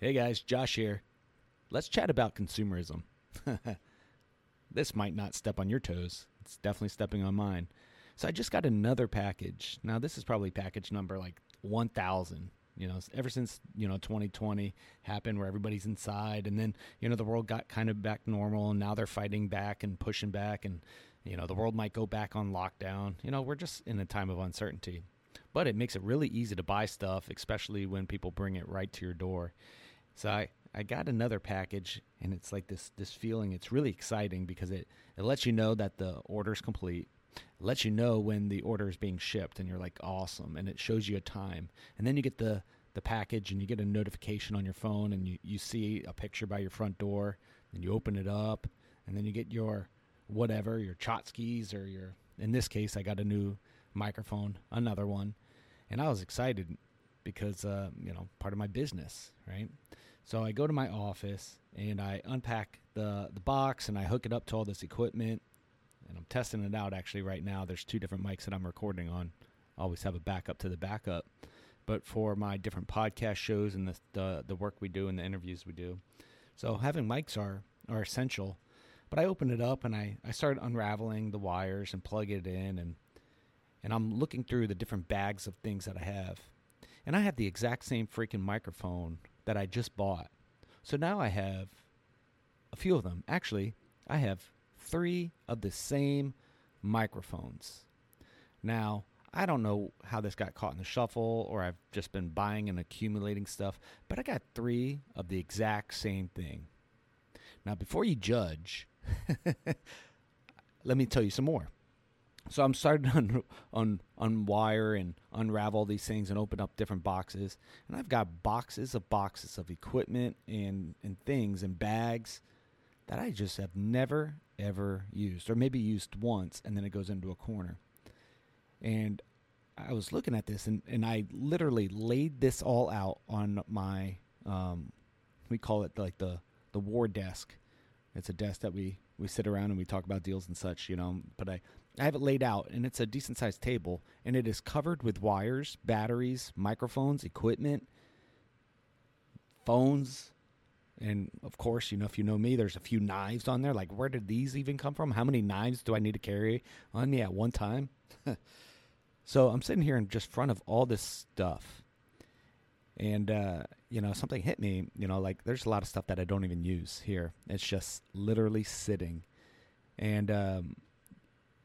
Hey guys, Josh here. Let's chat about consumerism. this might not step on your toes. It's definitely stepping on mine. So I just got another package. Now this is probably package number like 1000. You know, ever since, you know, 2020 happened where everybody's inside and then, you know, the world got kind of back normal and now they're fighting back and pushing back and you know, the world might go back on lockdown. You know, we're just in a time of uncertainty. But it makes it really easy to buy stuff, especially when people bring it right to your door. So I, I got another package and it's like this this feeling it's really exciting because it, it lets you know that the order's complete. It lets you know when the order is being shipped and you're like awesome and it shows you a time. And then you get the the package and you get a notification on your phone and you, you see a picture by your front door and you open it up and then you get your whatever, your Chotskis or your in this case I got a new microphone, another one. And I was excited because uh, you know, part of my business, right? So I go to my office and I unpack the the box and I hook it up to all this equipment and I'm testing it out actually right now. There's two different mics that I'm recording on. I always have a backup to the backup. But for my different podcast shows and the the, the work we do and the interviews we do. So having mics are are essential. But I open it up and I, I start unraveling the wires and plug it in and and I'm looking through the different bags of things that I have. And I have the exact same freaking microphone that I just bought. So now I have a few of them. Actually, I have three of the same microphones. Now, I don't know how this got caught in the shuffle or I've just been buying and accumulating stuff, but I got three of the exact same thing. Now, before you judge, let me tell you some more. So I'm starting to un, un, unwire and unravel these things and open up different boxes. And I've got boxes of boxes of equipment and, and things and bags that I just have never, ever used, or maybe used once and then it goes into a corner. And I was looking at this and, and I literally laid this all out on my, um, we call it like the, the war desk. It's a desk that we, we sit around and we talk about deals and such, you know. But I, I have it laid out, and it's a decent sized table, and it is covered with wires, batteries, microphones, equipment, phones, and of course, you know, if you know me, there's a few knives on there. Like, where did these even come from? How many knives do I need to carry on me at one time? so I'm sitting here in just front of all this stuff, and uh, you know, something hit me. You know, like there's a lot of stuff that I don't even use here. It's just literally sitting, and um,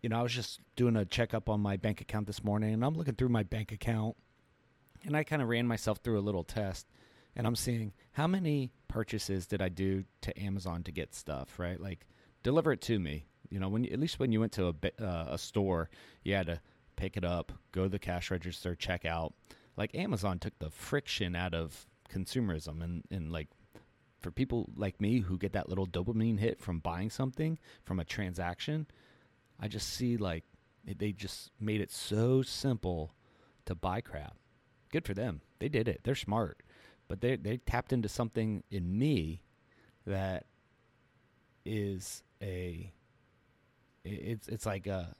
you know, I was just doing a checkup on my bank account this morning, and I'm looking through my bank account, and I kind of ran myself through a little test, and I'm seeing how many purchases did I do to Amazon to get stuff, right? Like deliver it to me. You know, when at least when you went to a uh, a store, you had to pick it up, go to the cash register, check out. Like Amazon took the friction out of consumerism, and and like for people like me who get that little dopamine hit from buying something from a transaction I just see like they just made it so simple to buy crap. Good for them. They did it. They're smart. But they they tapped into something in me that is a it's it's like a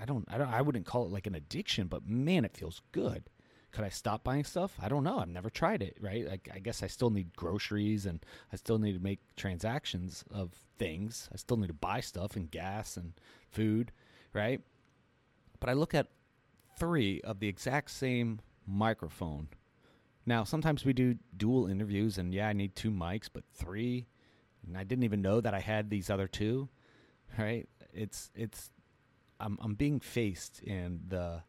I don't I don't I wouldn't call it like an addiction, but man, it feels good. Could I stop buying stuff? I don't know. I've never tried it, right? Like I guess I still need groceries and I still need to make transactions of things. I still need to buy stuff and gas and food, right? But I look at three of the exact same microphone. Now, sometimes we do dual interviews, and yeah, I need two mics, but three, and I didn't even know that I had these other two, right? It's it's I'm I'm being faced in the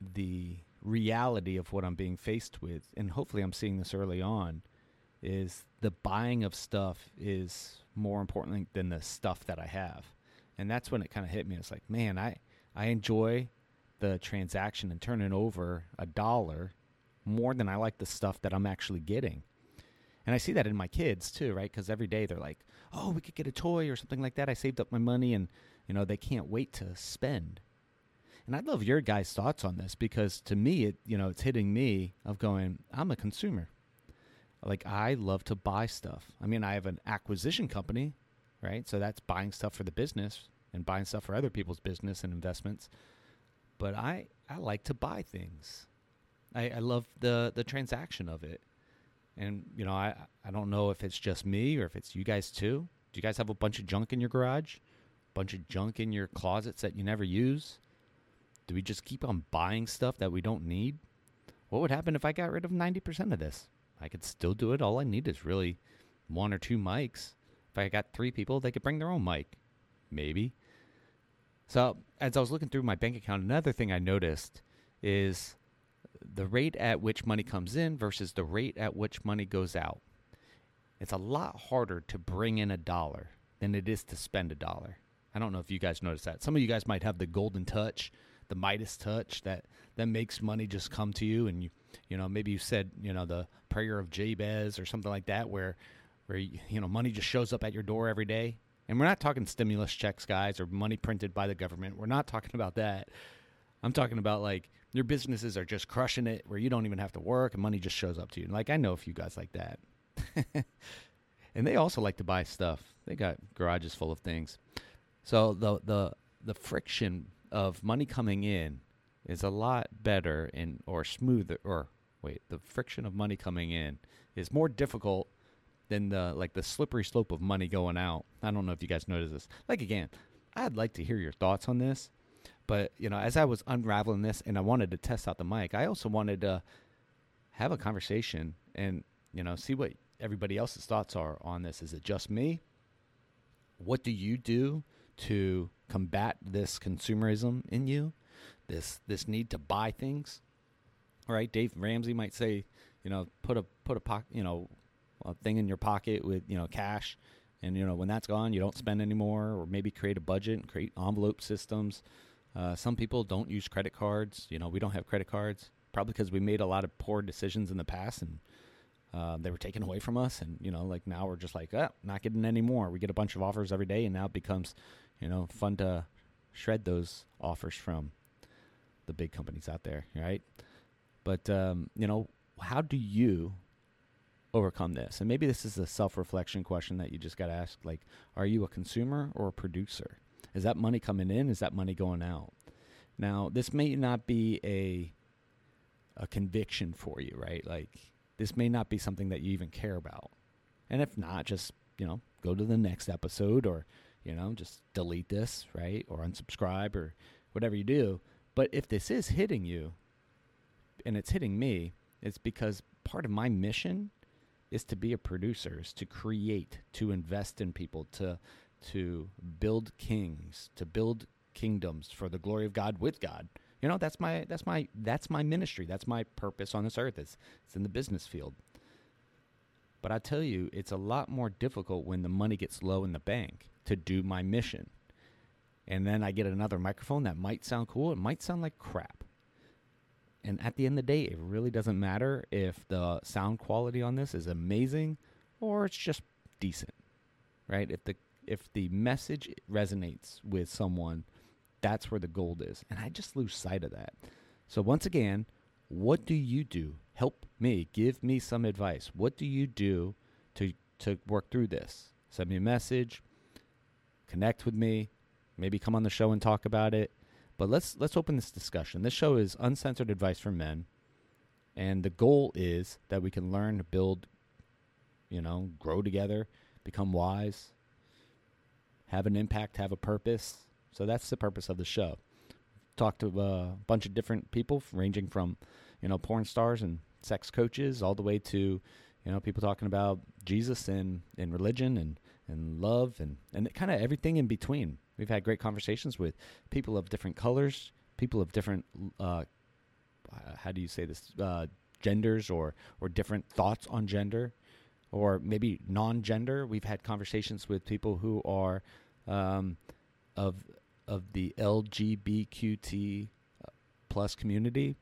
the reality of what I'm being faced with, and hopefully I'm seeing this early on, is the buying of stuff is more important than the stuff that I have and that's when it kind of hit me. It's like, man, I I enjoy the transaction and turning over a dollar more than I like the stuff that I'm actually getting. And I see that in my kids too, right? Because every day they're like, "Oh, we could get a toy or something like that." I saved up my money, and you know they can't wait to spend. And I'd love your guys' thoughts on this because to me, it you know it's hitting me of going, I'm a consumer. Like I love to buy stuff. I mean, I have an acquisition company right? So that's buying stuff for the business and buying stuff for other people's business and investments. But I, I like to buy things. I, I love the, the transaction of it. And you know, I I don't know if it's just me or if it's you guys too. Do you guys have a bunch of junk in your garage? Bunch of junk in your closets that you never use? Do we just keep on buying stuff that we don't need? What would happen if I got rid of 90% of this? I could still do it. All I need is really one or two mics. If I got three people, they could bring their own mic. Maybe. So, as I was looking through my bank account, another thing I noticed is the rate at which money comes in versus the rate at which money goes out. It's a lot harder to bring in a dollar than it is to spend a dollar. I don't know if you guys noticed that. Some of you guys might have the golden touch, the Midas touch that that makes money just come to you and you you know, maybe you said, you know, the prayer of Jabez or something like that where where you know, money just shows up at your door every day. And we're not talking stimulus checks, guys, or money printed by the government. We're not talking about that. I'm talking about like your businesses are just crushing it where you don't even have to work and money just shows up to you. Like I know a few guys like that. and they also like to buy stuff. They got garages full of things. So the the the friction of money coming in is a lot better and or smoother or wait, the friction of money coming in is more difficult than the like the slippery slope of money going out. I don't know if you guys notice this. Like again, I'd like to hear your thoughts on this. But you know, as I was unraveling this, and I wanted to test out the mic, I also wanted to have a conversation and you know see what everybody else's thoughts are on this. Is it just me? What do you do to combat this consumerism in you? This this need to buy things. All right, Dave Ramsey might say, you know, put a put a pocket, you know, a thing in your pocket with you know cash, and you know when that's gone, you don't spend anymore, or maybe create a budget and create envelope systems uh, some people don't use credit cards. You know, we don't have credit cards probably because we made a lot of poor decisions in the past and uh, they were taken away from us. And you know, like now we're just like, oh, not getting any more. We get a bunch of offers every day, and now it becomes, you know, fun to shred those offers from the big companies out there, right? But um, you know, how do you overcome this? And maybe this is a self-reflection question that you just got to ask. Like, are you a consumer or a producer? Is that money coming in? Is that money going out? Now, this may not be a a conviction for you, right? Like this may not be something that you even care about. And if not, just, you know, go to the next episode or, you know, just delete this, right? Or unsubscribe or whatever you do. But if this is hitting you and it's hitting me, it's because part of my mission is to be a producer, is to create, to invest in people, to to build kings, to build kingdoms for the glory of God with God. You know, that's my that's my that's my ministry. That's my purpose on this earth. It's it's in the business field. But I tell you, it's a lot more difficult when the money gets low in the bank to do my mission. And then I get another microphone that might sound cool, it might sound like crap. And at the end of the day, it really doesn't matter if the sound quality on this is amazing or it's just decent. Right? If the if the message resonates with someone, that's where the gold is. And I just lose sight of that. So once again, what do you do? Help me. Give me some advice. What do you do to to work through this? Send me a message. Connect with me. Maybe come on the show and talk about it. But let's let's open this discussion. This show is uncensored advice for men. And the goal is that we can learn build, you know, grow together, become wise, have an impact, have a purpose. So that's the purpose of the show. Talk to uh, a bunch of different people, ranging from, you know, porn stars and sex coaches, all the way to, you know, people talking about Jesus and, and religion and, and love and, and kind of everything in between. We've had great conversations with people of different colors, people of different, uh, how do you say this, uh, genders or, or different thoughts on gender or maybe non-gender. We've had conversations with people who are um, of of the LGBTQ uh, plus community.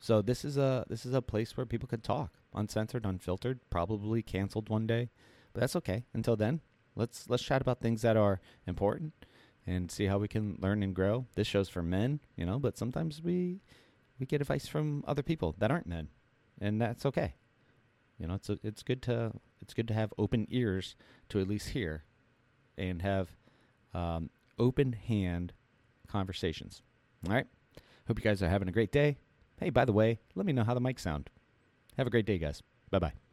So this is a this is a place where people could talk, uncensored, unfiltered, probably canceled one day, but that's okay. Until then, let's let's chat about things that are important and see how we can learn and grow. This show's for men, you know, but sometimes we we get advice from other people that aren't men, and that's okay. You know, it's a, it's good to it's good to have open ears to at least hear and have um, open hand conversations. All right. Hope you guys are having a great day. Hey, by the way, let me know how the mics sound. Have a great day, guys. Bye bye.